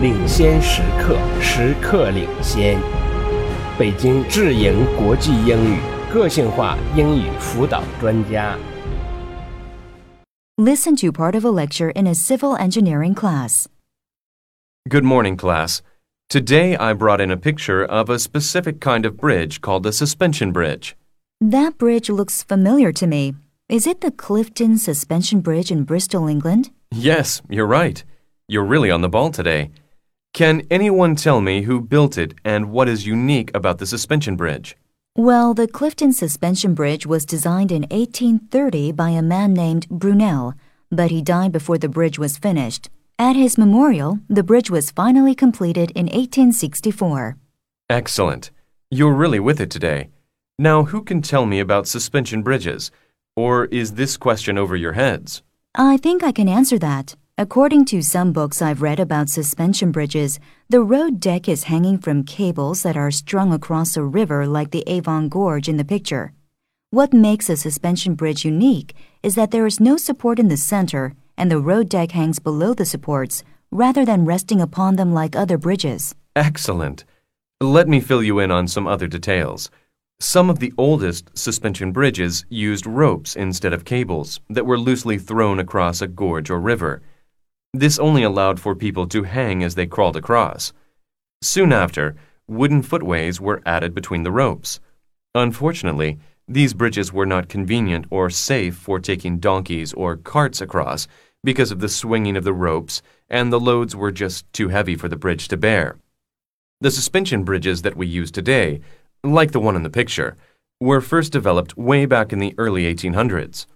领先时刻，时刻领先。北京智盈国际英语个性化英语辅导专家。 Listen to part of a lecture in a civil engineering class. Good morning, class. Today I brought in a picture of a specific kind of bridge called a suspension bridge. That bridge looks familiar to me. Is it the Clifton Suspension Bridge in Bristol, England? Yes, you're right. You're really on the ball today. Can anyone tell me who built it and what is unique about the suspension bridge? Well, the Clifton Suspension Bridge was designed in 1830 by a man named Brunel, but he died before the bridge was finished. At his memorial, the bridge was finally completed in 1864. Excellent. You're really with it today. Now, who can tell me about suspension bridges? Or is this question over your heads? I think I can answer that. According to some books I've read about suspension bridges, the road deck is hanging from cables that are strung across a river like the Avon Gorge in the picture. What makes a suspension bridge unique is that there is no support in the center and the road deck hangs below the supports rather than resting upon them like other bridges. Excellent. Let me fill you in on some other details. Some of the oldest suspension bridges used ropes instead of cables that were loosely thrown across a gorge or river. This only allowed for people to hang as they crawled across. Soon after, wooden footways were added between the ropes. Unfortunately, these bridges were not convenient or safe for taking donkeys or carts across because of the swinging of the ropes, and the loads were just too heavy for the bridge to bear. The suspension bridges that we use today, like the one in the picture, were first developed way back in the early 1800s.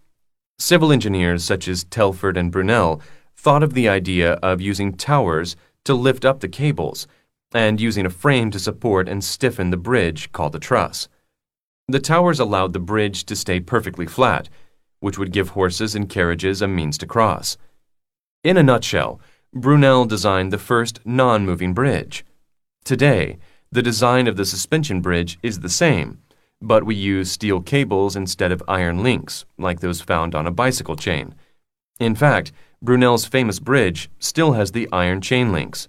Civil engineers such as Telford and Brunel thought of the idea of using towers to lift up the cables and using a frame to support and stiffen the bridge called a truss. The towers allowed the bridge to stay perfectly flat, which would give horses and carriages a means to cross. In a nutshell, Brunel designed the first non moving bridge. Today, the design of the suspension bridge is the same, but we use steel cables instead of iron links, like those found on a bicycle chain. In fact, Brunel's famous bridge still has the iron chain links.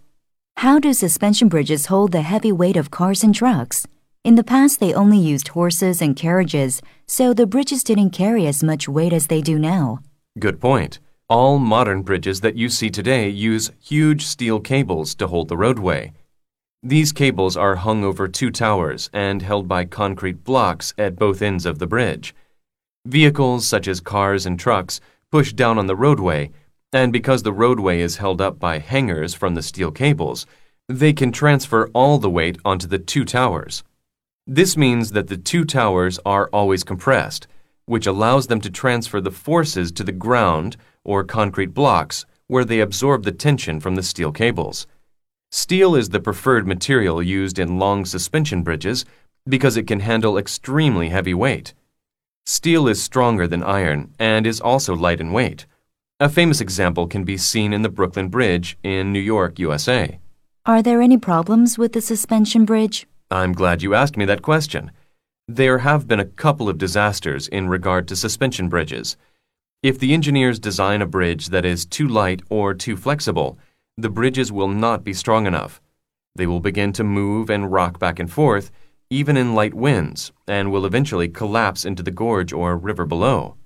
How do suspension bridges hold the heavy weight of cars and trucks? In the past, they only used horses and carriages, so the bridges didn't carry as much weight as they do now. Good point. All modern bridges that you see today use huge steel cables to hold the roadway. These cables are hung over two towers and held by concrete blocks at both ends of the bridge. Vehicles such as cars and trucks push down on the roadway, and because the roadway is held up by hangers from the steel cables, they can transfer all the weight onto the two towers. This means that the two towers are always compressed, which allows them to transfer the forces to the ground or concrete blocks where they absorb the tension from the steel cables. Steel is the preferred material used in long suspension bridges because it can handle extremely heavy weight. Steel is stronger than iron and is also light in weight. A famous example can be seen in the Brooklyn Bridge in New York, USA. Are there any problems with the suspension bridge? I'm glad you asked me that question. There have been a couple of disasters in regard to suspension bridges. If the engineers design a bridge that is too light or too flexible, the bridges will not be strong enough. They will begin to move and rock back and forth, even in light winds, and will eventually collapse into the gorge or river below.